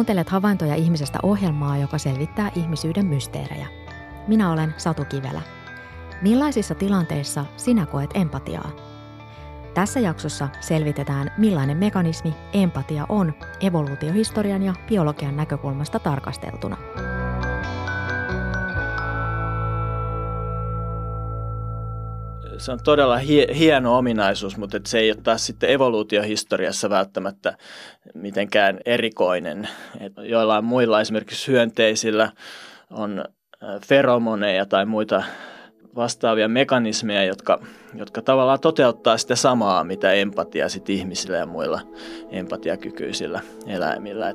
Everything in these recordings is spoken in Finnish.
Kuuntelet havaintoja ihmisestä ohjelmaa, joka selvittää ihmisyyden mysteerejä. Minä olen Satu Kivelä. Millaisissa tilanteissa sinä koet empatiaa? Tässä jaksossa selvitetään, millainen mekanismi empatia on evoluutiohistorian ja biologian näkökulmasta tarkasteltuna. Se on todella hieno ominaisuus, mutta se ei ole taas sitten evoluutiohistoriassa välttämättä mitenkään erikoinen. Et joillain muilla esimerkiksi hyönteisillä on feromoneja tai muita vastaavia mekanismeja, jotka, jotka tavallaan toteuttaa sitä samaa, mitä empatia sit ihmisillä ja muilla empatiakykyisillä eläimillä.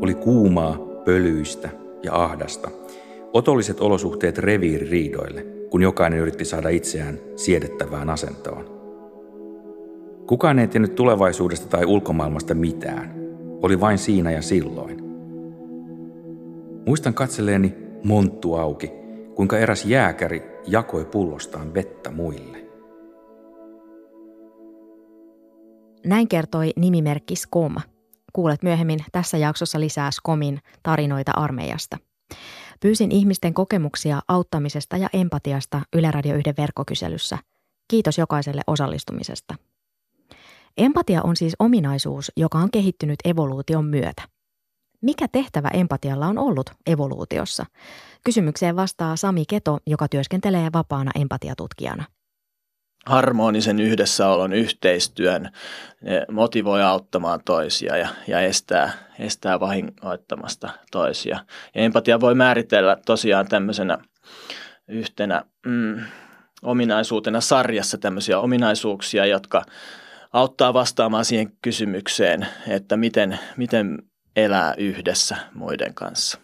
Oli kuumaa, pölyistä ja ahdasta – Otolliset olosuhteet reviiririidoille, kun jokainen yritti saada itseään siedettävään asentoon. Kukaan ei tiennyt tulevaisuudesta tai ulkomaailmasta mitään. Oli vain siinä ja silloin. Muistan katselleeni monttu auki, kuinka eräs jääkäri jakoi pullostaan vettä muille. Näin kertoi nimimerkki Skom. Kuulet myöhemmin tässä jaksossa lisää Skomin tarinoita armeijasta. Pyysin ihmisten kokemuksia auttamisesta ja empatiasta Yle Radio 1 verkkokyselyssä. Kiitos jokaiselle osallistumisesta. Empatia on siis ominaisuus, joka on kehittynyt evoluution myötä. Mikä tehtävä empatialla on ollut evoluutiossa? Kysymykseen vastaa Sami Keto, joka työskentelee vapaana empatiatutkijana – harmonisen yhdessäolon, yhteistyön, ne motivoi auttamaan toisia ja, ja estää, estää vahingoittamasta toisia. Ja empatia voi määritellä tosiaan tämmöisenä yhtenä mm, ominaisuutena sarjassa tämmöisiä ominaisuuksia, jotka auttaa vastaamaan siihen kysymykseen, että miten, miten elää yhdessä muiden kanssa.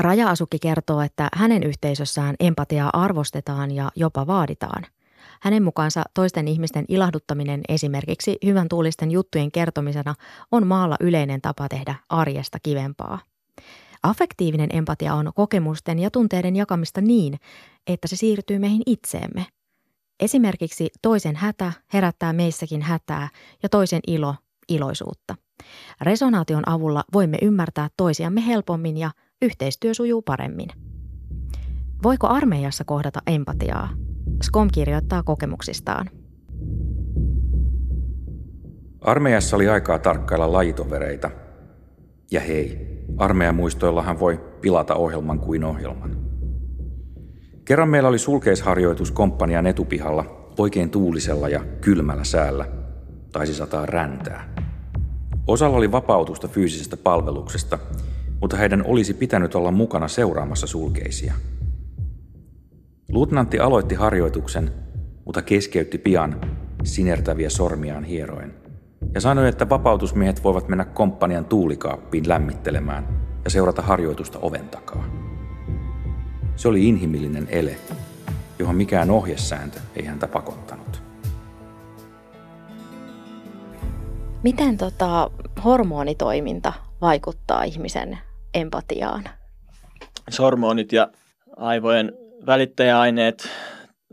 Raja-asukki kertoo, että hänen yhteisössään empatiaa arvostetaan ja jopa vaaditaan – hänen mukaansa toisten ihmisten ilahduttaminen esimerkiksi hyvän tuulisten juttujen kertomisena on maalla yleinen tapa tehdä arjesta kivempaa. Affektiivinen empatia on kokemusten ja tunteiden jakamista niin, että se siirtyy meihin itseemme. Esimerkiksi toisen hätä herättää meissäkin hätää ja toisen ilo iloisuutta. Resonaation avulla voimme ymmärtää toisiamme helpommin ja yhteistyö sujuu paremmin. Voiko armeijassa kohdata empatiaa? Skom kirjoittaa kokemuksistaan. Armeijassa oli aikaa tarkkailla lajitovereita. Ja hei, armeijan muistoillahan voi pilata ohjelman kuin ohjelman. Kerran meillä oli sulkeisharjoitus komppanian etupihalla oikein tuulisella ja kylmällä säällä. Taisi sataa räntää. Osalla oli vapautusta fyysisestä palveluksesta, mutta heidän olisi pitänyt olla mukana seuraamassa sulkeisia – Luutnantti aloitti harjoituksen, mutta keskeytti pian sinertäviä sormiaan hieroen ja sanoi, että vapautusmiehet voivat mennä komppanian tuulikaappiin lämmittelemään ja seurata harjoitusta oven takaa. Se oli inhimillinen ele, johon mikään ohjesääntö ei häntä pakottanut. Miten tota, hormonitoiminta vaikuttaa ihmisen empatiaan? Hormonit ja aivojen välittäjäaineet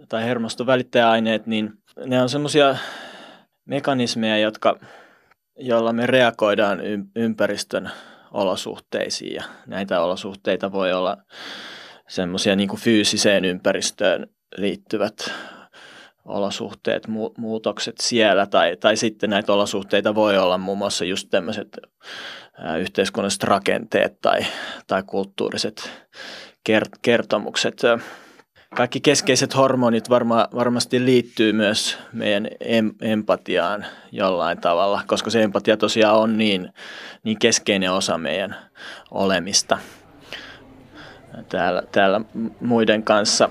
tai hermoston välittäjäaineet, niin ne on semmoisia mekanismeja, jotka, joilla me reagoidaan ympäristön olosuhteisiin. Ja näitä olosuhteita voi olla semmoisia niin fyysiseen ympäristöön liittyvät olosuhteet, mu- muutokset siellä. Tai, tai sitten näitä olosuhteita voi olla muun muassa just tämmöiset yhteiskunnalliset rakenteet tai, tai kulttuuriset kert- kertomukset. Kaikki keskeiset hormonit varma, varmasti liittyy myös meidän em, empatiaan jollain tavalla, koska se empatia tosiaan on niin, niin keskeinen osa meidän olemista täällä, täällä muiden kanssa.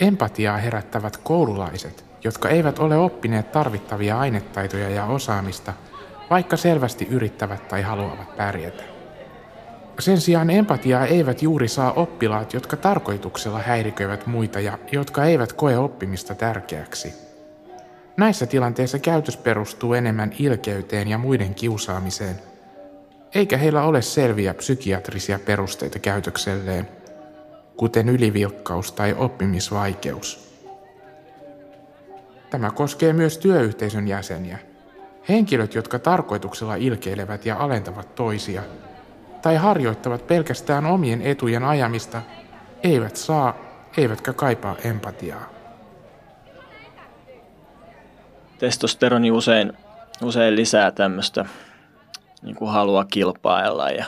Empatiaa herättävät koululaiset, jotka eivät ole oppineet tarvittavia ainetaitoja ja osaamista, vaikka selvästi yrittävät tai haluavat pärjätä. Sen sijaan empatiaa eivät juuri saa oppilaat, jotka tarkoituksella häiriköivät muita ja jotka eivät koe oppimista tärkeäksi. Näissä tilanteissa käytös perustuu enemmän ilkeyteen ja muiden kiusaamiseen, eikä heillä ole selviä psykiatrisia perusteita käytökselleen, kuten ylivilkkaus tai oppimisvaikeus. Tämä koskee myös työyhteisön jäseniä. Henkilöt, jotka tarkoituksella ilkeilevät ja alentavat toisia, tai harjoittavat pelkästään omien etujen ajamista, eivät saa eivätkä kaipaa empatiaa. Testosteroni usein, usein lisää tämmöistä niin kuin halua kilpailla ja,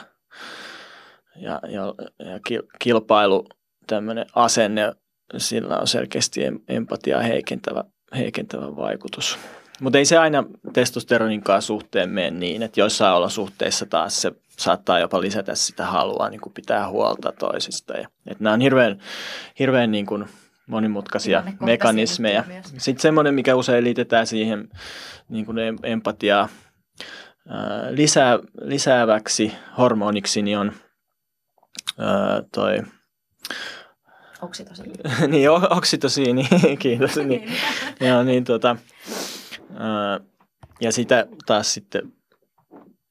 ja, ja, ja kilpailu, tämmöinen asenne, sillä on selkeästi empatiaa heikentävä, heikentävä vaikutus. Mutta ei se aina testosteroninkaan suhteen mene niin, että joissain olosuhteissa taas se saattaa jopa lisätä sitä halua niin kuin pitää huolta toisista. Ja, että nämä on hirveän, hirveän niin kuin monimutkaisia mekanismeja. Sitten semmoinen, mikä usein liitetään siihen niin kuin empatiaa lisää, lisääväksi hormoniksi, niin on ää, toi Oksitosiini. niin, oksitosiini, kiitos. niin, ja, niin, tota, ää, ja sitä taas sitten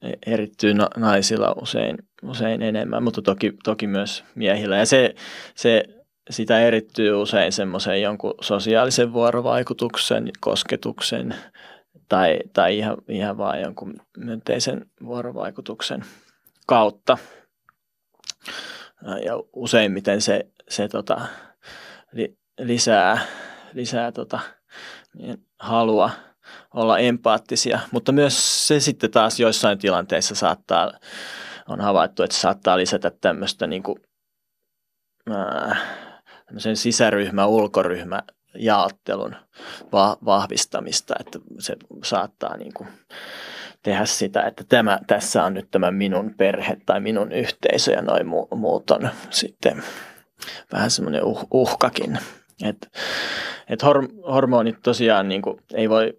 e-, erittyy naisilla usein, usein enemmän, mutta toki, toki myös miehillä. Ja se, se, sitä erittyy usein semmoisen jonkun sosiaalisen vuorovaikutuksen, kosketuksen tai, tai ihan, ihan vaan jonkun myönteisen vuorovaikutuksen kautta. Ja useimmiten se, se tota, li, lisää, lisää tota, halua olla empaattisia, mutta myös se sitten taas joissain tilanteissa saattaa, on havaittu, että saattaa lisätä tämmöistä niin kuin, ää, sisäryhmä, ulkoryhmä jaottelun vahvistamista, että se saattaa niin kuin tehdä sitä, että tämä, tässä on nyt tämä minun perhe tai minun yhteisö ja noin muut on sitten vähän semmoinen uh, uhkakin. Et, et hor, hormonit tosiaan niin kuin ei voi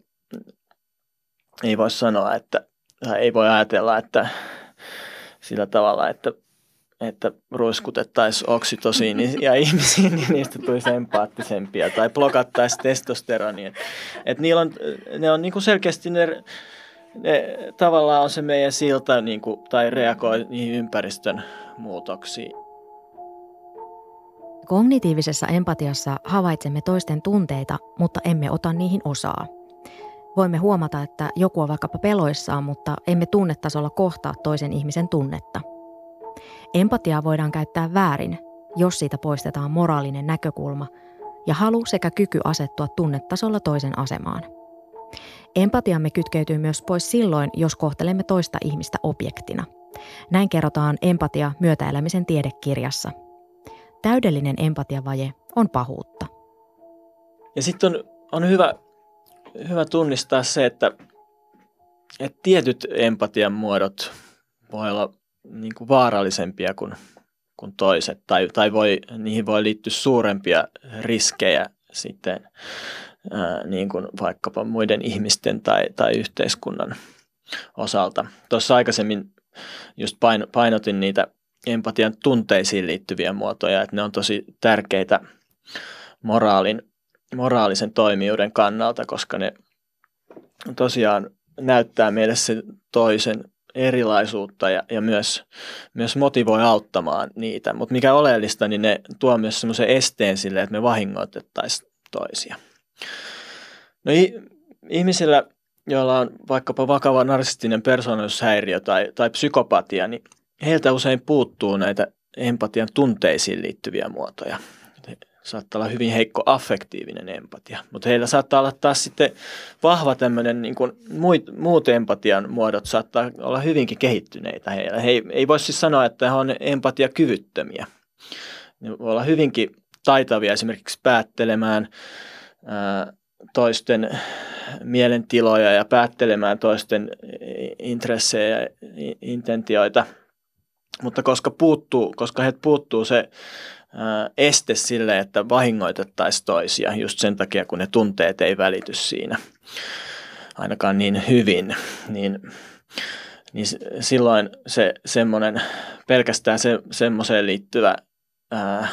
ei voi sanoa, että tai ei voi ajatella, että sillä tavalla, että, että ruiskutettaisiin oksitosiin ja ihmisiin, niin niistä tulisi empaattisempia tai blokattaisiin testosteronia. Että et niillä on, ne on niinku selkeästi ne, ne, tavallaan on se meidän silta niinku, tai reagoi niihin ympäristön muutoksiin. Kognitiivisessa empatiassa havaitsemme toisten tunteita, mutta emme ota niihin osaa – Voimme huomata, että joku on vaikkapa peloissaan, mutta emme tunnetasolla kohtaa toisen ihmisen tunnetta. Empatiaa voidaan käyttää väärin, jos siitä poistetaan moraalinen näkökulma ja halu sekä kyky asettua tunnetasolla toisen asemaan. Empatiamme kytkeytyy myös pois silloin, jos kohtelemme toista ihmistä objektina. Näin kerrotaan empatia myötäelämisen tiedekirjassa. Täydellinen empatiavaje on pahuutta. Ja sitten on, on hyvä hyvä tunnistaa se, että, että tietyt empatian muodot voi olla niin kuin vaarallisempia kuin, kuin toiset, tai, tai voi, niihin voi liittyä suurempia riskejä sitten ää, niin kuin vaikkapa muiden ihmisten tai, tai yhteiskunnan osalta. Tuossa aikaisemmin just painotin niitä empatian tunteisiin liittyviä muotoja, että ne on tosi tärkeitä moraalin moraalisen toimijuuden kannalta, koska ne tosiaan näyttää meille se toisen erilaisuutta ja, ja myös, myös motivoi auttamaan niitä. Mutta mikä oleellista, niin ne tuo myös semmoisen esteen sille, että me vahingoitettaisiin toisia. No ihmisillä, joilla on vaikkapa vakava narsistinen persoonallisuushäiriö tai, tai psykopatia, niin heiltä usein puuttuu näitä empatian tunteisiin liittyviä muotoja saattaa olla hyvin heikko affektiivinen empatia, mutta heillä saattaa olla taas sitten vahva tämmöinen, niin kuin muut, muut empatian muodot saattaa olla hyvinkin kehittyneitä heillä. He ei, ei voi siis sanoa, että he on empatiakyvyttömiä. Ne voi olla hyvinkin taitavia esimerkiksi päättelemään ää, toisten mielentiloja ja päättelemään toisten intressejä ja intentioita, mutta koska, puuttuu, koska heiltä puuttuu se este sille, että vahingoitettaisiin toisia just sen takia, kun ne tunteet ei välity siinä ainakaan niin hyvin, niin, niin silloin se semmoinen pelkästään se, semmoiseen liittyvä ää,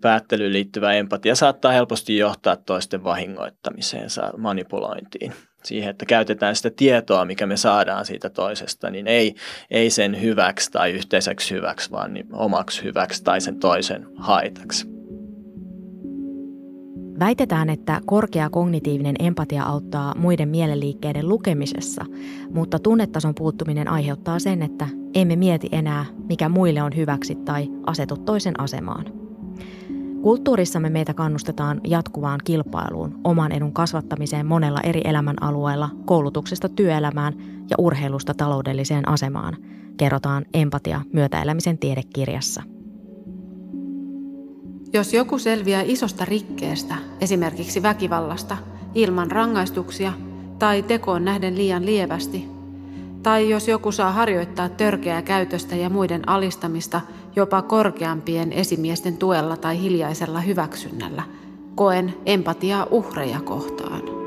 päättelyyn liittyvä empatia saattaa helposti johtaa toisten vahingoittamiseen, manipulointiin siihen, että käytetään sitä tietoa, mikä me saadaan siitä toisesta, niin ei, ei sen hyväksi tai yhteiseksi hyväksi, vaan niin omaksi hyväksi tai sen toisen haitaksi. Väitetään, että korkea kognitiivinen empatia auttaa muiden mielenliikkeiden lukemisessa, mutta tunnetason puuttuminen aiheuttaa sen, että emme mieti enää, mikä muille on hyväksi tai asetu toisen asemaan. Kulttuurissamme meitä kannustetaan jatkuvaan kilpailuun, oman edun kasvattamiseen monella eri elämänalueella, koulutuksesta työelämään ja urheilusta taloudelliseen asemaan, kerrotaan empatia myötäelämisen tiedekirjassa. Jos joku selviää isosta rikkeestä, esimerkiksi väkivallasta, ilman rangaistuksia tai tekoon nähden liian lievästi, tai jos joku saa harjoittaa törkeää käytöstä ja muiden alistamista jopa korkeampien esimiesten tuella tai hiljaisella hyväksynnällä, koen empatiaa uhreja kohtaan.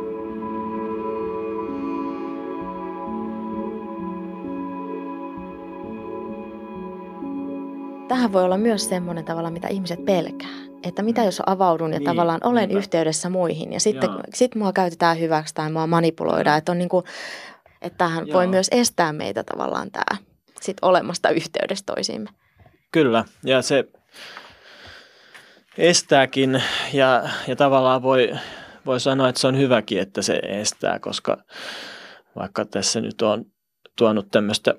tähän voi olla myös semmoinen tavalla, mitä ihmiset pelkää. Että mitä jos avaudun ja niin, tavallaan olen niinpä. yhteydessä muihin ja sitten sit mua käytetään hyväksi tai mua manipuloidaan. Että, on niin kuin, että tähän Joo. voi myös estää meitä tavallaan tämä sit olemasta yhteydessä toisiimme. Kyllä, ja se estääkin ja, ja tavallaan voi, voi sanoa, että se on hyväkin, että se estää, koska vaikka tässä nyt on tuonut tämmöistä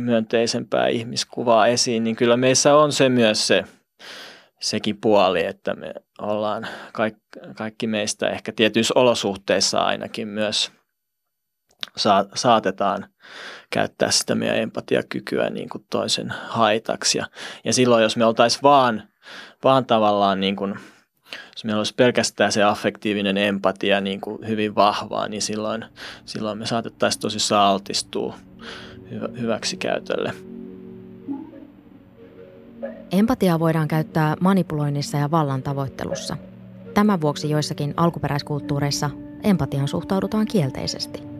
myönteisempää ihmiskuvaa esiin, niin kyllä meissä on se myös se, sekin puoli, että me ollaan kaikki, kaikki meistä ehkä tietyissä olosuhteissa ainakin myös saa, saatetaan käyttää sitä meidän empatiakykyä niin kuin toisen haitaksi. Ja, ja silloin, jos me oltaisiin vaan, vaan tavallaan niin kuin, jos meillä olisi pelkästään se affektiivinen empatia niin kuin hyvin vahvaa, niin silloin, silloin me saatettaisiin tosissaan altistua hyväksikäytölle. Empatiaa voidaan käyttää manipuloinnissa ja vallan tavoittelussa. Tämän vuoksi joissakin alkuperäiskulttuureissa empatiaan suhtaudutaan kielteisesti.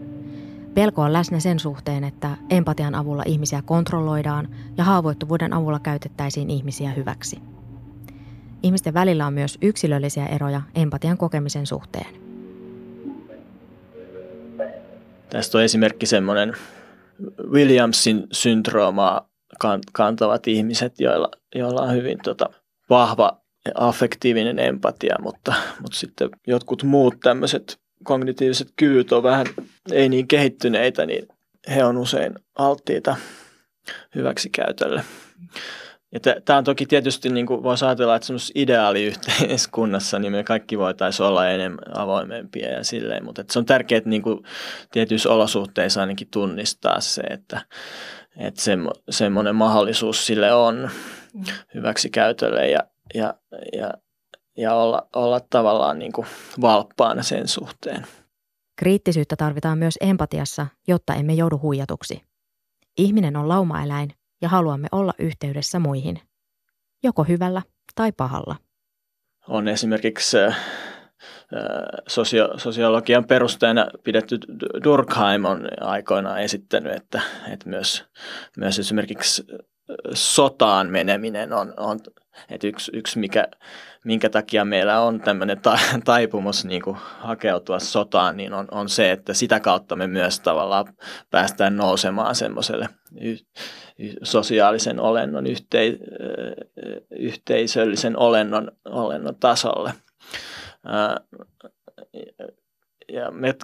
Pelko on läsnä sen suhteen, että empatian avulla ihmisiä kontrolloidaan ja haavoittuvuuden avulla käytettäisiin ihmisiä hyväksi. Ihmisten välillä on myös yksilöllisiä eroja empatian kokemisen suhteen. Tästä on esimerkki semmoinen Williamsin syndroomaa kantavat ihmiset, joilla, joilla on hyvin tota, vahva affektiivinen empatia, mutta, mutta sitten jotkut muut tämmöiset kognitiiviset kyvyt on vähän ei niin kehittyneitä, niin he on usein alttiita hyväksikäytölle. Ja tämä on toki tietysti, niin kuin voisi ajatella, että semmoisessa ideaaliyhteiskunnassa niin me kaikki voitaisiin olla enemmän avoimempia ja silleen, mutta se on tärkeää että niin kuin tietyissä olosuhteissa ainakin tunnistaa se, että, että semmo, semmoinen mahdollisuus sille on hyväksikäytölle ja, ja, ja, ja olla, olla tavallaan niin kuin valppaana sen suhteen. Kriittisyyttä tarvitaan myös empatiassa, jotta emme joudu huijatuksi. Ihminen on laumaeläin, ja haluamme olla yhteydessä muihin, joko hyvällä tai pahalla. On esimerkiksi äh, sosio- sosiologian perusteena pidetty Durkheim on aikoinaan esittänyt, että, että myös, myös esimerkiksi sotaan meneminen on, on että yksi, yksi mikä, minkä takia meillä on tämmöinen ta, taipumus niin kuin hakeutua sotaan, niin on, on se, että sitä kautta me myös tavallaan päästään nousemaan semmoiselle y, y, sosiaalisen olennon, yhtei, yhteisöllisen olennon, olennon tasolle. Ja me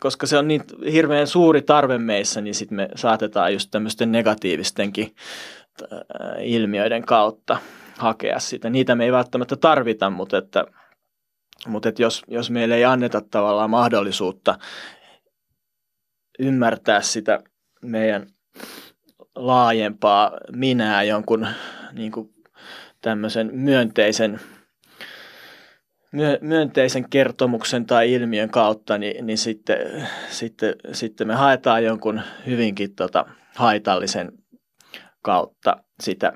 koska se on niin hirveän suuri tarve meissä, niin sitten me saatetaan just tämmöisten negatiivistenkin äh, ilmiöiden kautta hakea sitä. Niitä me ei välttämättä tarvita, mutta, että, mutta että jos, jos meille ei anneta tavallaan mahdollisuutta ymmärtää sitä meidän laajempaa minää jonkun niin kuin tämmöisen myönteisen myönteisen kertomuksen tai ilmiön kautta, niin, niin sitten, sitten, sitten me haetaan jonkun hyvinkin tota, haitallisen kautta sitä.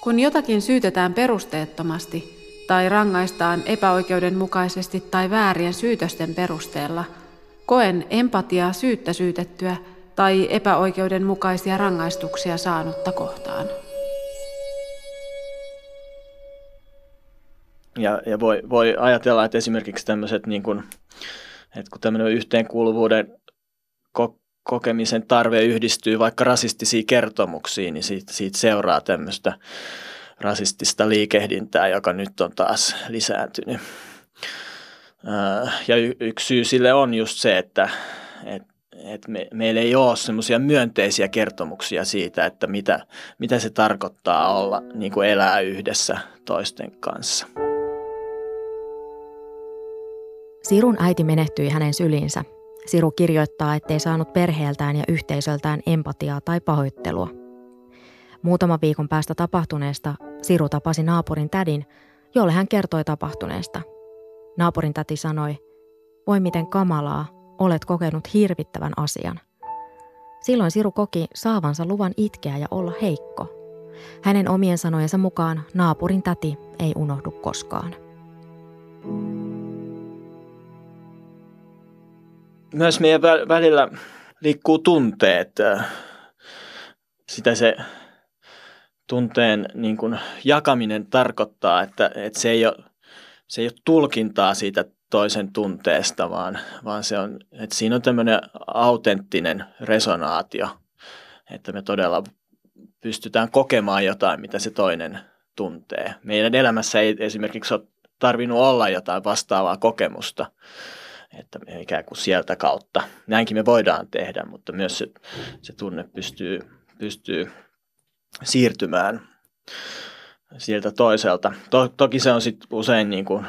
Kun jotakin syytetään perusteettomasti tai rangaistaan epäoikeudenmukaisesti tai väärien syytösten perusteella, koen empatiaa syyttä syytettyä tai epäoikeudenmukaisia rangaistuksia saanutta kohtaan. Ja, ja voi, voi ajatella, että esimerkiksi tämmöiset, niin kuin, että kun tämmöinen yhteenkuuluvuuden ko- kokemisen tarve yhdistyy vaikka rasistisiin kertomuksiin, niin siitä, siitä seuraa tämmöistä rasistista liikehdintää, joka nyt on taas lisääntynyt. Ja yksi syy sille on just se, että, että et me, meillä ei ole semmoisia myönteisiä kertomuksia siitä, että mitä, mitä se tarkoittaa olla, niin kuin elää yhdessä toisten kanssa. Sirun äiti menehtyi hänen syliinsä. Siru kirjoittaa, ettei saanut perheeltään ja yhteisöltään empatiaa tai pahoittelua. Muutama viikon päästä tapahtuneesta Siru tapasi naapurin tädin, jolle hän kertoi tapahtuneesta. Naapurin täti sanoi, voi miten kamalaa, olet kokenut hirvittävän asian. Silloin Siru koki saavansa luvan itkeä ja olla heikko. Hänen omien sanojensa mukaan naapurin täti ei unohdu koskaan. Myös meidän välillä liikkuu tunteet. Sitä se tunteen niin kuin jakaminen tarkoittaa, että, että se, ei ole, se ei ole tulkintaa siitä toisen tunteesta, vaan, vaan se on, että siinä on tämmöinen autenttinen resonaatio, että me todella pystytään kokemaan jotain, mitä se toinen tuntee. Meidän elämässä ei esimerkiksi ole tarvinnut olla jotain vastaavaa kokemusta, että me ikään kuin sieltä kautta. Näinkin me voidaan tehdä, mutta myös se, se tunne pystyy, pystyy siirtymään sieltä toiselta. To, toki se on sitten usein niin kuin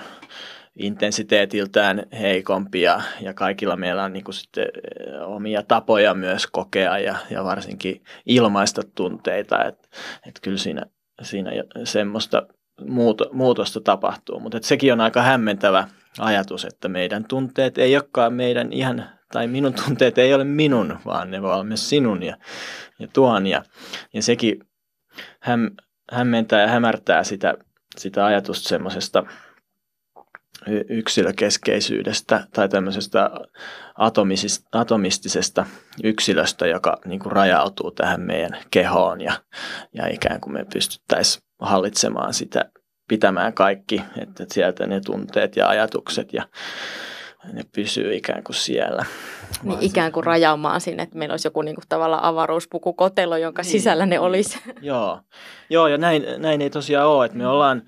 intensiteetiltään heikompi ja, ja kaikilla meillä on niin kuin sitten eh, omia tapoja myös kokea ja, ja varsinkin ilmaista tunteita, että et kyllä siinä, siinä semmoista muuto, muutosta tapahtuu, mutta sekin on aika hämmentävä ajatus, että meidän tunteet ei olekaan meidän ihan, tai minun tunteet ei ole minun, vaan ne voi olla myös sinun ja, ja tuon. Ja, ja sekin häm, hämmentää ja hämärtää sitä, sitä ajatusta semmoisesta yksilökeskeisyydestä tai tämmöisestä atomistisesta yksilöstä, joka niin kuin rajautuu tähän meidän kehoon ja, ja ikään kuin me pystyttäisiin hallitsemaan sitä, pitämään kaikki, että sieltä ne tunteet ja ajatukset ja ne pysyy ikään kuin siellä. Niin ikään kuin rajaamaan sinne, että meillä olisi joku niin kuin tavallaan avaruuspukukotelo, jonka niin. sisällä ne olisi. Joo, Joo ja näin, näin ei tosiaan ole, että me ollaan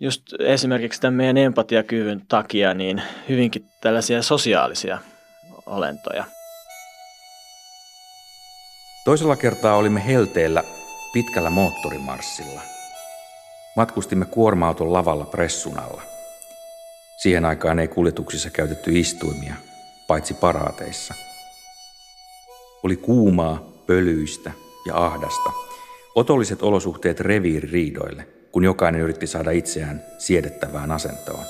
just esimerkiksi tämän meidän empatiakyvyn takia niin hyvinkin tällaisia sosiaalisia olentoja. Toisella kertaa olimme helteellä pitkällä moottorimarssilla. Matkustimme kuorma-auton lavalla pressun alla. Siihen aikaan ei kuljetuksissa käytetty istuimia, paitsi paraateissa. Oli kuumaa, pölyistä ja ahdasta. Otolliset olosuhteet reviiririidoille – kun jokainen yritti saada itseään siedettävään asentoon.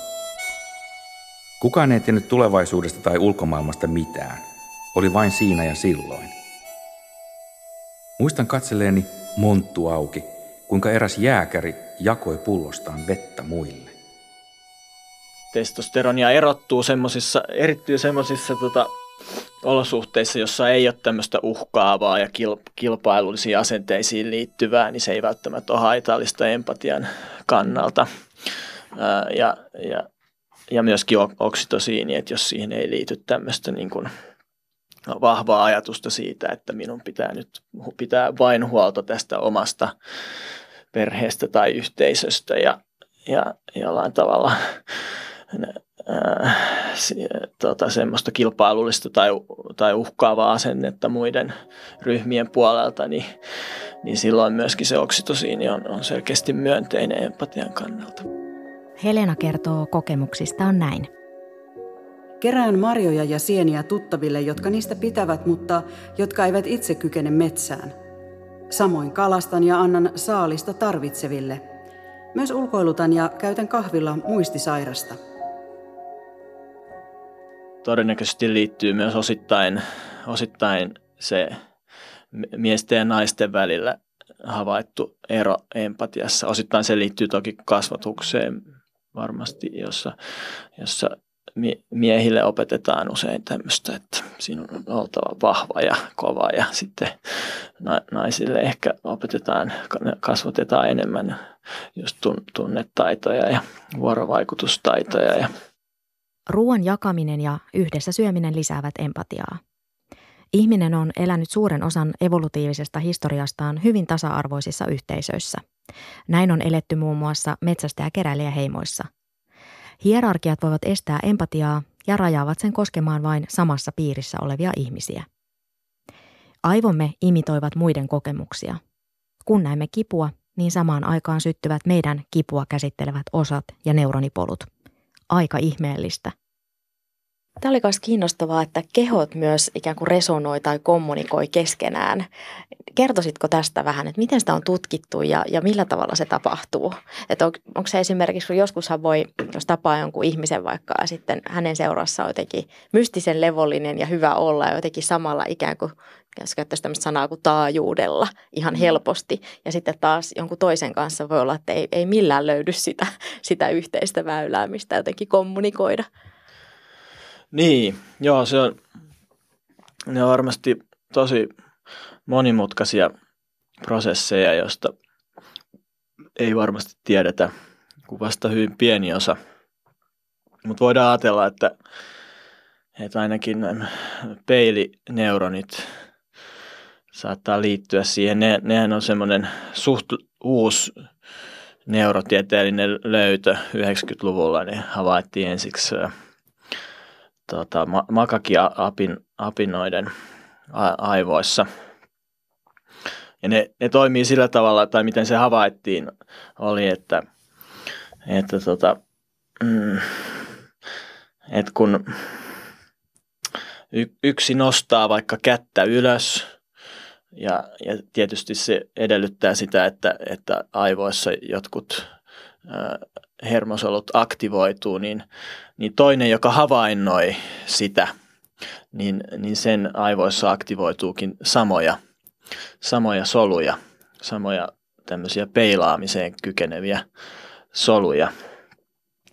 Kukaan ei tiennyt tulevaisuudesta tai ulkomaailmasta mitään. Oli vain siinä ja silloin. Muistan katselleeni monttu auki, kuinka eräs jääkäri jakoi pullostaan vettä muille. Testosteronia erottuu semmoisissa, erittyy semmoisissa tota, olosuhteissa, jossa ei ole tämmöistä uhkaavaa ja kilpailullisiin asenteisiin liittyvää, niin se ei välttämättä ole haitallista empatian kannalta. Ja, ja, ja myöskin oksitosiini, että jos siihen ei liity tämmöistä niin kuin vahvaa ajatusta siitä, että minun pitää nyt pitää vain huolta tästä omasta perheestä tai yhteisöstä ja, ja jollain tavalla äh, tota, semmoista kilpailullista tai, tai uhkaavaa asennetta muiden ryhmien puolelta, niin, niin silloin myöskin se oksitosiini on, on selkeästi myönteinen empatian kannalta. Helena kertoo kokemuksistaan näin. Kerään marjoja ja sieniä tuttaville, jotka niistä pitävät, mutta jotka eivät itse kykene metsään. Samoin kalastan ja annan saalista tarvitseville. Myös ulkoilutan ja käytän kahvilla muistisairasta – todennäköisesti liittyy myös osittain, osittain se miesten ja naisten välillä havaittu ero empatiassa. Osittain se liittyy toki kasvatukseen varmasti, jossa, jossa miehille opetetaan usein tämmöistä, että siinä on oltava vahva ja kova ja sitten naisille ehkä opetetaan, kasvatetaan enemmän just tunnetaitoja ja vuorovaikutustaitoja ja Ruoan jakaminen ja yhdessä syöminen lisäävät empatiaa. Ihminen on elänyt suuren osan evolutiivisesta historiastaan hyvin tasa-arvoisissa yhteisöissä. Näin on eletty muun muassa metsästä- ja keräilijäheimoissa. Hierarkiat voivat estää empatiaa ja rajaavat sen koskemaan vain samassa piirissä olevia ihmisiä. Aivomme imitoivat muiden kokemuksia. Kun näemme kipua, niin samaan aikaan syttyvät meidän kipua käsittelevät osat ja neuronipolut. Aika ihmeellistä. Tämä oli myös kiinnostavaa, että kehot myös ikään kuin resonoi tai kommunikoi keskenään. Kertoisitko tästä vähän, että miten sitä on tutkittu ja, ja millä tavalla se tapahtuu? Että on, onko se esimerkiksi, kun joskushan voi, jos tapaa jonkun ihmisen vaikka ja sitten hänen seurassa on jotenkin mystisen levollinen ja hyvä olla ja jotenkin samalla ikään kuin jos käyttäisi tämmöistä sanaa kuin taajuudella ihan mm. helposti. Ja sitten taas jonkun toisen kanssa voi olla, että ei, ei millään löydy sitä, sitä yhteistä väylää, mistä jotenkin kommunikoida. Niin, joo, se on, ne on varmasti tosi monimutkaisia prosesseja, joista ei varmasti tiedetä kuin vasta hyvin pieni osa. Mutta voidaan ajatella, että, että ainakin peilineuronit saattaa liittyä siihen. Ne, nehän on semmoinen suht uusi neurotieteellinen löytö 90-luvulla, niin havaittiin ensiksi tota, makakia apin, apinoiden a, aivoissa. Ja ne, ne toimii sillä tavalla, tai miten se havaittiin, oli, että, että tota, mm, että kun yksi nostaa vaikka kättä ylös, ja, ja tietysti se edellyttää sitä, että, että aivoissa jotkut hermosolut aktivoituu, niin, niin toinen, joka havainnoi sitä, niin, niin sen aivoissa aktivoituukin samoja, samoja soluja, samoja tämmöisiä peilaamiseen kykeneviä soluja,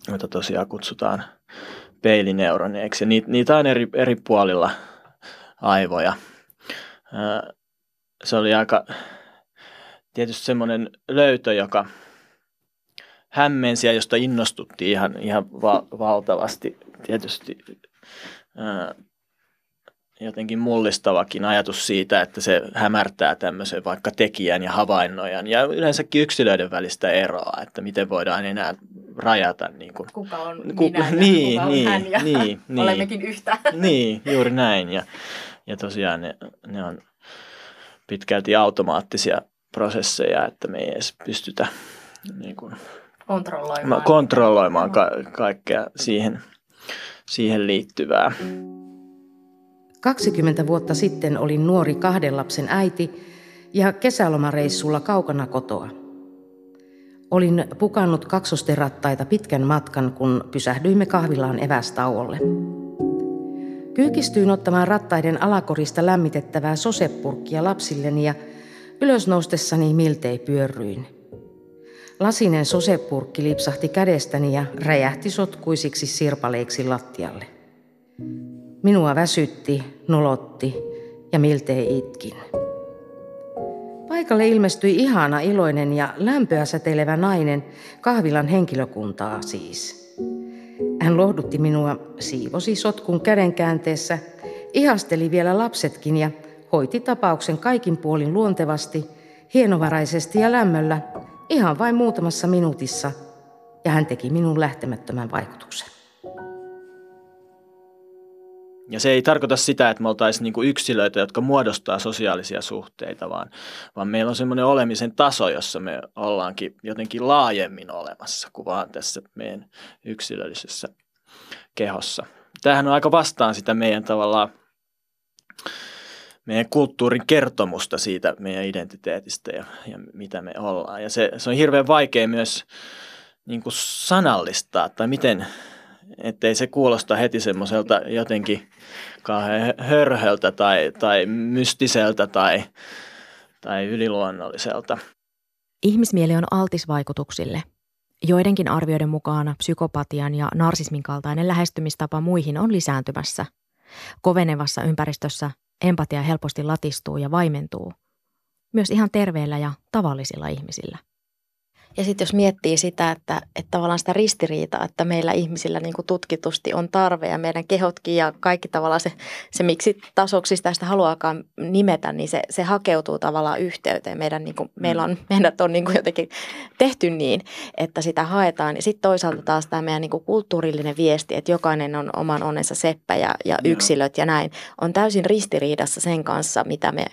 joita tosiaan kutsutaan peilineuroneiksi. Niitä, niitä on eri, eri puolilla aivoja. Se oli aika tietysti semmoinen löytö, joka – hämmensiä, josta innostuttiin ihan, ihan va- valtavasti. Tietysti ää, jotenkin mullistavakin ajatus siitä, että se hämärtää tämmöisen vaikka tekijän ja havainnojan ja yleensäkin yksilöiden välistä eroa, että miten voidaan enää rajata. Niin kuin, kuka on ku, minä ja niin, kuka on niin, hän ja niin, niin, olemmekin yhtä. Niin, juuri näin. Ja, ja tosiaan ne, ne on pitkälti automaattisia prosesseja, että me ei edes pystytä niin kuin, kontrolloimaan, kontrolloimaan ka- kaikkea siihen, siihen liittyvää. 20 vuotta sitten olin nuori kahden lapsen äiti ja kesälomareissulla kaukana kotoa. Olin pukannut kaksosterattaita pitkän matkan, kun pysähdyimme kahvilaan evästauolle. Kyykistyin ottamaan rattaiden alakorista lämmitettävää sosepurkkia lapsilleni ja ylös noustessani miltei pyörryin – Lasinen sosepurkki lipsahti kädestäni ja räjähti sotkuisiksi sirpaleiksi lattialle. Minua väsytti, nolotti ja miltei itkin. Paikalle ilmestyi ihana, iloinen ja lämpöä säteilevä nainen, kahvilan henkilökuntaa siis. Hän lohdutti minua, siivosi sotkun kädenkäänteessä, ihasteli vielä lapsetkin ja hoiti tapauksen kaikin puolin luontevasti, hienovaraisesti ja lämmöllä, Ihan vain muutamassa minuutissa ja hän teki minun lähtemättömän vaikutuksen. Ja se ei tarkoita sitä, että me oltaisiin niin yksilöitä, jotka muodostaa sosiaalisia suhteita, vaan, vaan meillä on semmoinen olemisen taso, jossa me ollaankin jotenkin laajemmin olemassa kuin vaan tässä meidän yksilöllisessä kehossa. Tämähän on aika vastaan sitä meidän tavallaan meidän kulttuurin kertomusta siitä meidän identiteetistä ja, ja mitä me ollaan. Ja se, se on hirveän vaikea myös niin kuin sanallistaa, tai miten, ettei se kuulosta heti semmoiselta jotenkin kauhean hörhöltä tai, tai mystiseltä tai, tai yliluonnolliselta. Ihmismieli on altis vaikutuksille. Joidenkin arvioiden mukaan psykopatian ja narsismin kaltainen lähestymistapa muihin on lisääntymässä. Kovenevassa ympäristössä Empatia helposti latistuu ja vaimentuu. Myös ihan terveillä ja tavallisilla ihmisillä. Ja sitten jos miettii sitä, että, että tavallaan sitä ristiriitaa, että meillä ihmisillä niin tutkitusti on tarve ja meidän kehotkin ja kaikki tavallaan se, se miksi tasoksi sitä, sitä haluaakaan nimetä, niin se, se hakeutuu tavallaan yhteyteen. Meidän, niin kuin, meillä on, meidät on niin kuin jotenkin tehty niin, että sitä haetaan. Ja sitten toisaalta taas tämä meidän niin kuin kulttuurillinen viesti, että jokainen on oman onnensa seppä ja, ja yksilöt ja näin, on täysin ristiriidassa sen kanssa, mitä me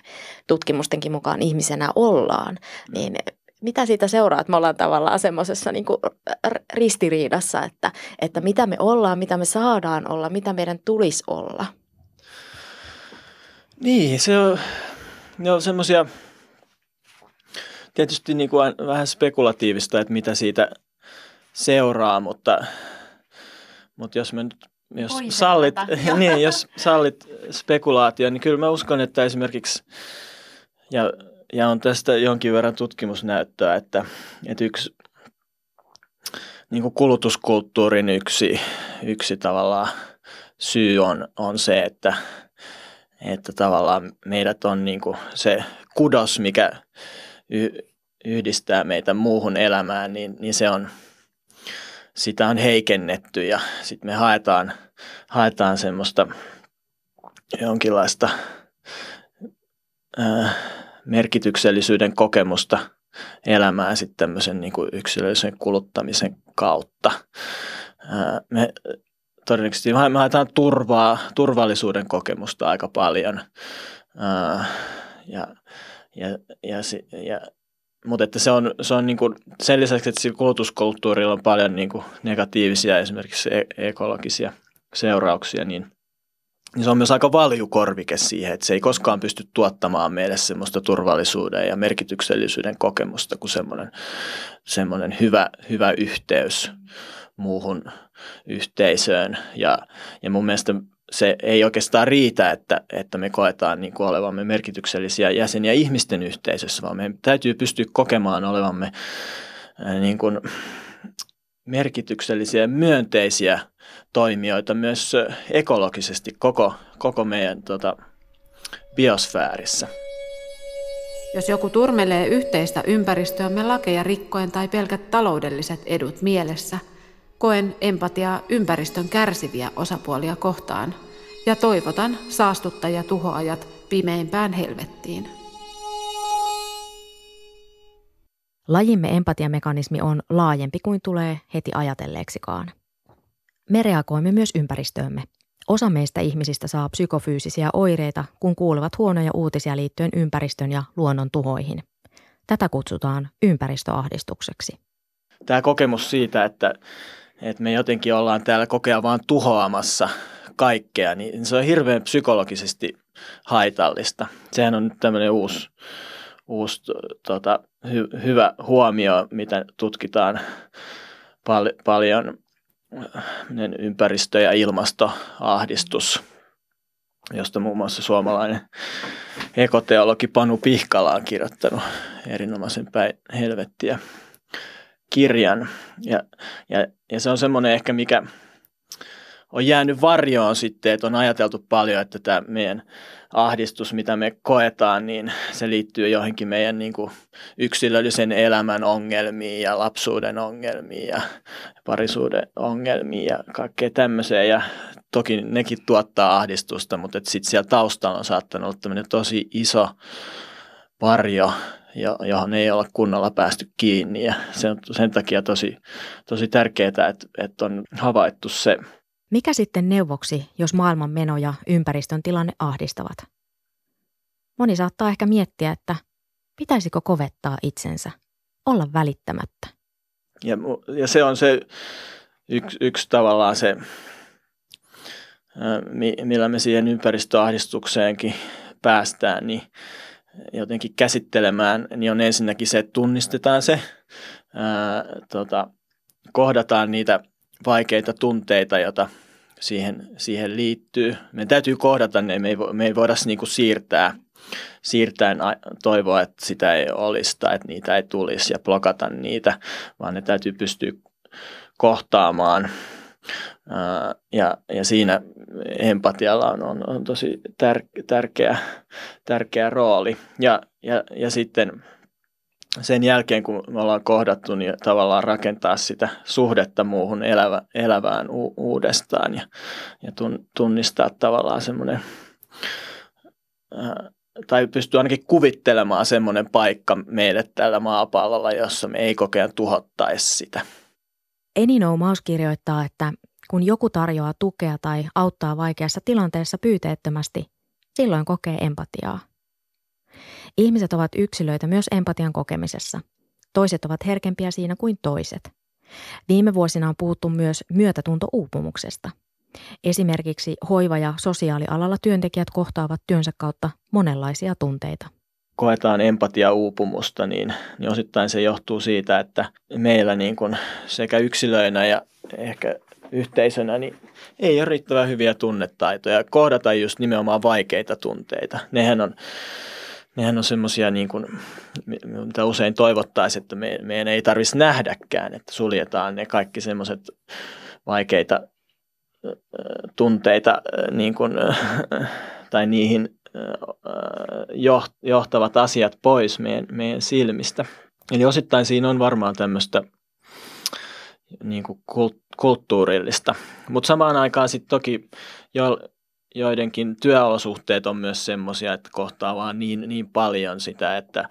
tutkimustenkin mukaan ihmisenä ollaan. Niin mitä siitä seuraa, että me ollaan tavallaan semmoisessa niin ristiriidassa, että, että mitä me ollaan, mitä me saadaan olla, mitä meidän tulisi olla? Niin, se on, ne on semmoisia tietysti niin kuin vähän spekulatiivista, että mitä siitä seuraa, mutta, mutta jos me nyt jos sallit, niin, jos sallit spekulaatio, niin kyllä mä uskon, että esimerkiksi ja ja on tästä jonkin verran tutkimusnäyttöä, että, että yksi niin kuin kulutuskulttuurin yksi, yksi tavallaan syy on, on se, että, että tavallaan meidät on niin kuin se kudos, mikä yhdistää meitä muuhun elämään, niin, niin se on, sitä on heikennetty ja sitten me haetaan, haetaan semmoista jonkinlaista ää, merkityksellisyyden kokemusta elämään sitten tämmöisen niin kuin yksilöllisen kuluttamisen kautta. Me todennäköisesti me haetaan turvaa, turvallisuuden kokemusta aika paljon. Ja, ja, ja, ja, mutta että se on, se on niin kuin, sen lisäksi, että kulutuskulttuurilla on paljon niin kuin negatiivisia esimerkiksi e-, ekologisia seurauksia, niin niin se on myös aika valjukorvike siihen, että se ei koskaan pysty tuottamaan meille semmoista turvallisuuden ja merkityksellisyyden kokemusta kuin semmoinen, semmoinen hyvä, hyvä yhteys muuhun yhteisöön. Ja, ja mun mielestä se ei oikeastaan riitä, että, että me koetaan niin kuin olevamme merkityksellisiä jäseniä ihmisten yhteisössä, vaan meidän täytyy pystyä kokemaan olevamme niin kuin merkityksellisiä ja myönteisiä toimijoita myös ekologisesti koko, koko meidän tota, biosfäärissä. Jos joku turmelee yhteistä ympäristöämme lakeja rikkoen tai pelkät taloudelliset edut mielessä, koen empatiaa ympäristön kärsiviä osapuolia kohtaan ja toivotan saastuttajia tuhoajat pimeimpään helvettiin. Lajimme empatiamekanismi on laajempi kuin tulee heti ajatelleeksikaan. Me reagoimme myös ympäristöömme. Osa meistä ihmisistä saa psykofyysisiä oireita, kun kuulevat huonoja uutisia liittyen ympäristön ja luonnon tuhoihin. Tätä kutsutaan ympäristöahdistukseksi. Tämä kokemus siitä, että, että me jotenkin ollaan täällä kokea vaan tuhoamassa kaikkea, niin se on hirveän psykologisesti haitallista. Sehän on nyt tämmöinen uusi, uusi tota, hy, hyvä huomio, mitä tutkitaan pal- paljon ympäristö- ja ilmastoahdistus, josta muun muassa suomalainen ekoteologi Panu Pihkala on kirjoittanut erinomaisen päin helvettiä kirjan. Ja, ja, ja se on semmoinen ehkä, mikä on jäänyt varjoon sitten, että on ajateltu paljon, että tämä meidän ahdistus, mitä me koetaan, niin se liittyy johonkin meidän niin kuin yksilöllisen elämän ongelmiin ja lapsuuden ongelmiin ja parisuuden ongelmiin ja kaikkea tämmöiseen. Ja toki nekin tuottaa ahdistusta, mutta sitten siellä taustalla on saattanut olla tämmöinen tosi iso varjo, johon ei olla kunnolla päästy kiinni. Ja se on sen takia tosi, tosi tärkeää, että, että on havaittu se – mikä sitten neuvoksi, jos maailman meno ja ympäristön tilanne ahdistavat? Moni saattaa ehkä miettiä, että pitäisikö kovettaa itsensä, olla välittämättä. Ja, ja se on se yksi, yksi tavallaan se, millä me siihen ympäristöahdistukseenkin päästään, niin jotenkin käsittelemään, niin on ensinnäkin se, että tunnistetaan se, ää, tota, kohdataan niitä vaikeita tunteita, joita siihen, siihen liittyy. Meidän täytyy kohdata ne, me ei, me ei voida niin kuin siirtää, siirtää toivoa, että sitä ei olisi tai että niitä ei tulisi ja blokata niitä, vaan ne täytyy pystyä kohtaamaan. Ja, ja siinä empatialla on, on, on tosi tär, tärkeä, tärkeä rooli. Ja, ja, ja sitten sen jälkeen, kun me ollaan kohdattu, niin tavallaan rakentaa sitä suhdetta muuhun elävä, elävään u- uudestaan ja, ja tunnistaa tavallaan semmoinen, tai pystyy ainakin kuvittelemaan semmoinen paikka meille tällä maapallolla, jossa me ei kokea tuhottaisi sitä. Enino Maus kirjoittaa, että kun joku tarjoaa tukea tai auttaa vaikeassa tilanteessa pyyteettömästi, silloin kokee empatiaa. Ihmiset ovat yksilöitä myös empatian kokemisessa. Toiset ovat herkempiä siinä kuin toiset. Viime vuosina on puhuttu myös myötätuntouupumuksesta. Esimerkiksi hoiva- ja sosiaalialalla työntekijät kohtaavat työnsä kautta monenlaisia tunteita koetaan empatiauupumusta, niin, niin osittain se johtuu siitä, että meillä niin kuin sekä yksilöinä ja ehkä yhteisönä niin ei ole riittävän hyviä tunnetaitoja kohdata just nimenomaan vaikeita tunteita. Nehän on, nehän on semmoisia, niin kuin, mitä usein toivottaisiin, että me, meidän ei tarvitsisi nähdäkään, että suljetaan ne kaikki semmoiset vaikeita tunteita niin kuin, tai niihin johtavat asiat pois meidän, meidän silmistä. Eli osittain siinä on varmaan tämmöistä niin kuin kulttuurillista. Mutta samaan aikaan sitten toki jo, joidenkin työolosuhteet on myös semmoisia, että kohtaa vaan niin, niin paljon sitä, että,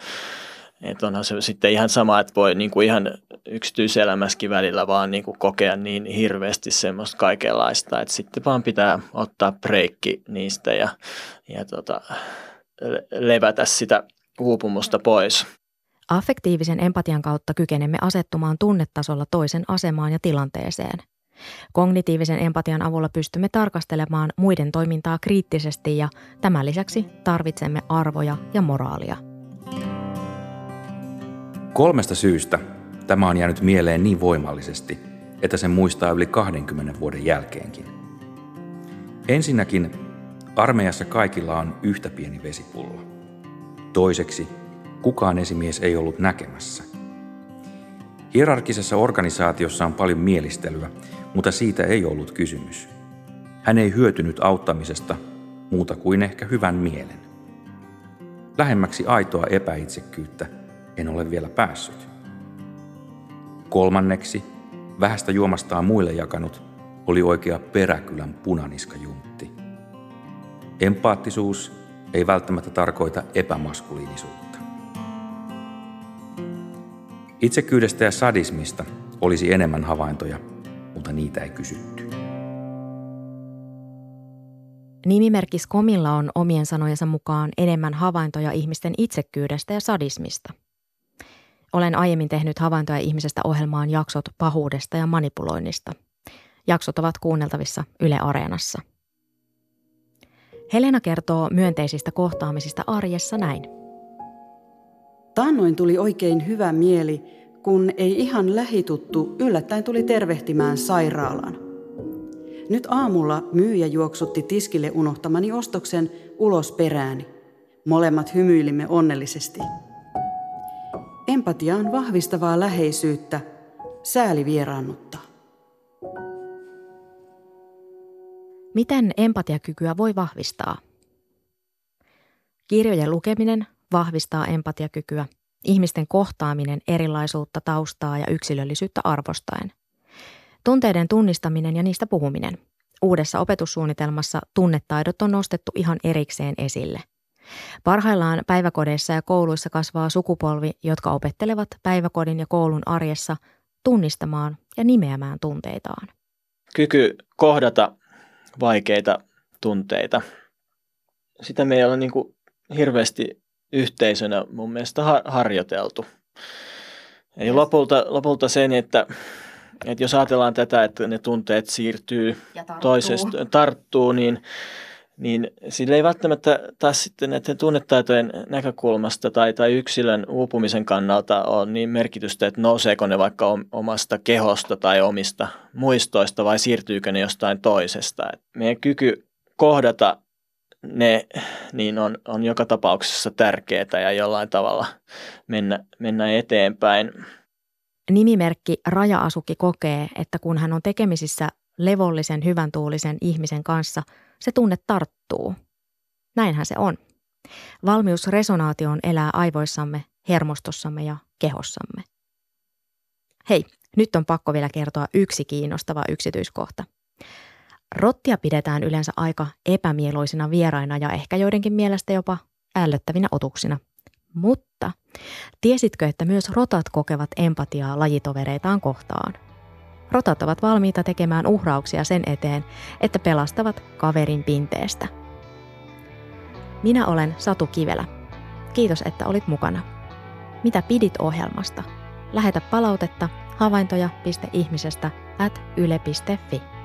että onhan se sitten ihan sama, että voi niin kuin ihan yksityiselämässäkin välillä vaan niin kuin kokea niin hirveästi semmoista kaikenlaista, että sitten vaan pitää ottaa breikki niistä ja, ja tota, levätä sitä uupumusta pois. Affektiivisen empatian kautta kykenemme asettumaan tunnetasolla toisen asemaan ja tilanteeseen. Kognitiivisen empatian avulla pystymme tarkastelemaan muiden toimintaa kriittisesti ja tämän lisäksi tarvitsemme arvoja ja moraalia. Kolmesta syystä tämä on jäänyt mieleen niin voimallisesti, että sen muistaa yli 20 vuoden jälkeenkin. Ensinnäkin armeijassa kaikilla on yhtä pieni vesipullo. Toiseksi kukaan esimies ei ollut näkemässä. Hierarkisessa organisaatiossa on paljon mielistelyä, mutta siitä ei ollut kysymys. Hän ei hyötynyt auttamisesta muuta kuin ehkä hyvän mielen. Lähemmäksi aitoa epäitsekkyyttä en ole vielä päässyt. Kolmanneksi, vähästä juomastaan muille jakanut, oli oikea peräkylän punaniskajuntti. Empaattisuus ei välttämättä tarkoita epämaskuliinisuutta. Itsekyydestä ja sadismista olisi enemmän havaintoja, mutta niitä ei kysytty. Nimimerkki Skomilla on omien sanojensa mukaan enemmän havaintoja ihmisten itsekkyydestä ja sadismista – olen aiemmin tehnyt havaintoja ihmisestä ohjelmaan jaksot pahuudesta ja manipuloinnista. Jaksot ovat kuunneltavissa Yle Areenassa. Helena kertoo myönteisistä kohtaamisista arjessa näin. Taannoin tuli oikein hyvä mieli, kun ei ihan lähituttu yllättäen tuli tervehtimään sairaalaan. Nyt aamulla myyjä juoksutti tiskille unohtamani ostoksen ulos perääni. Molemmat hymyilimme onnellisesti. Empatia on vahvistavaa läheisyyttä, sääli vieraannuttaa. Miten empatiakykyä voi vahvistaa? Kirjojen lukeminen vahvistaa empatiakykyä, ihmisten kohtaaminen erilaisuutta, taustaa ja yksilöllisyyttä arvostaen. Tunteiden tunnistaminen ja niistä puhuminen. Uudessa opetussuunnitelmassa tunnetaidot on nostettu ihan erikseen esille – Parhaillaan päiväkodeissa ja kouluissa kasvaa sukupolvi, jotka opettelevat päiväkodin ja koulun arjessa tunnistamaan ja nimeämään tunteitaan. Kyky kohdata vaikeita tunteita. Sitä me ei ole niin hirveästi yhteisönä mun mielestä harjoiteltu. Eli lopulta, lopulta sen, että, että jos ajatellaan tätä, että ne tunteet siirtyy toisesta, tarttuu, niin niin sillä ei välttämättä taas sitten näiden tunnetaitojen näkökulmasta tai, tai yksilön uupumisen kannalta ole niin merkitystä, että nouseeko ne vaikka omasta kehosta tai omista muistoista vai siirtyykö ne jostain toisesta. Et meidän kyky kohdata ne niin on, on joka tapauksessa tärkeää ja jollain tavalla mennä, mennä eteenpäin. Nimimerkki Raja-asukki kokee, että kun hän on tekemisissä levollisen, hyvän tuulisen ihmisen kanssa – se tunne tarttuu. Näinhän se on. Valmius resonaatioon elää aivoissamme, hermostossamme ja kehossamme. Hei, nyt on pakko vielä kertoa yksi kiinnostava yksityiskohta. Rottia pidetään yleensä aika epämieloisina vieraina ja ehkä joidenkin mielestä jopa ällöttävinä otuksina. Mutta tiesitkö, että myös rotat kokevat empatiaa lajitovereitaan kohtaan? Rotat ovat valmiita tekemään uhrauksia sen eteen, että pelastavat kaverin pinteestä. Minä olen Satu Kivelä. Kiitos, että olit mukana. Mitä pidit ohjelmasta? Lähetä palautetta havaintoja.ihmisestä at yle.fi.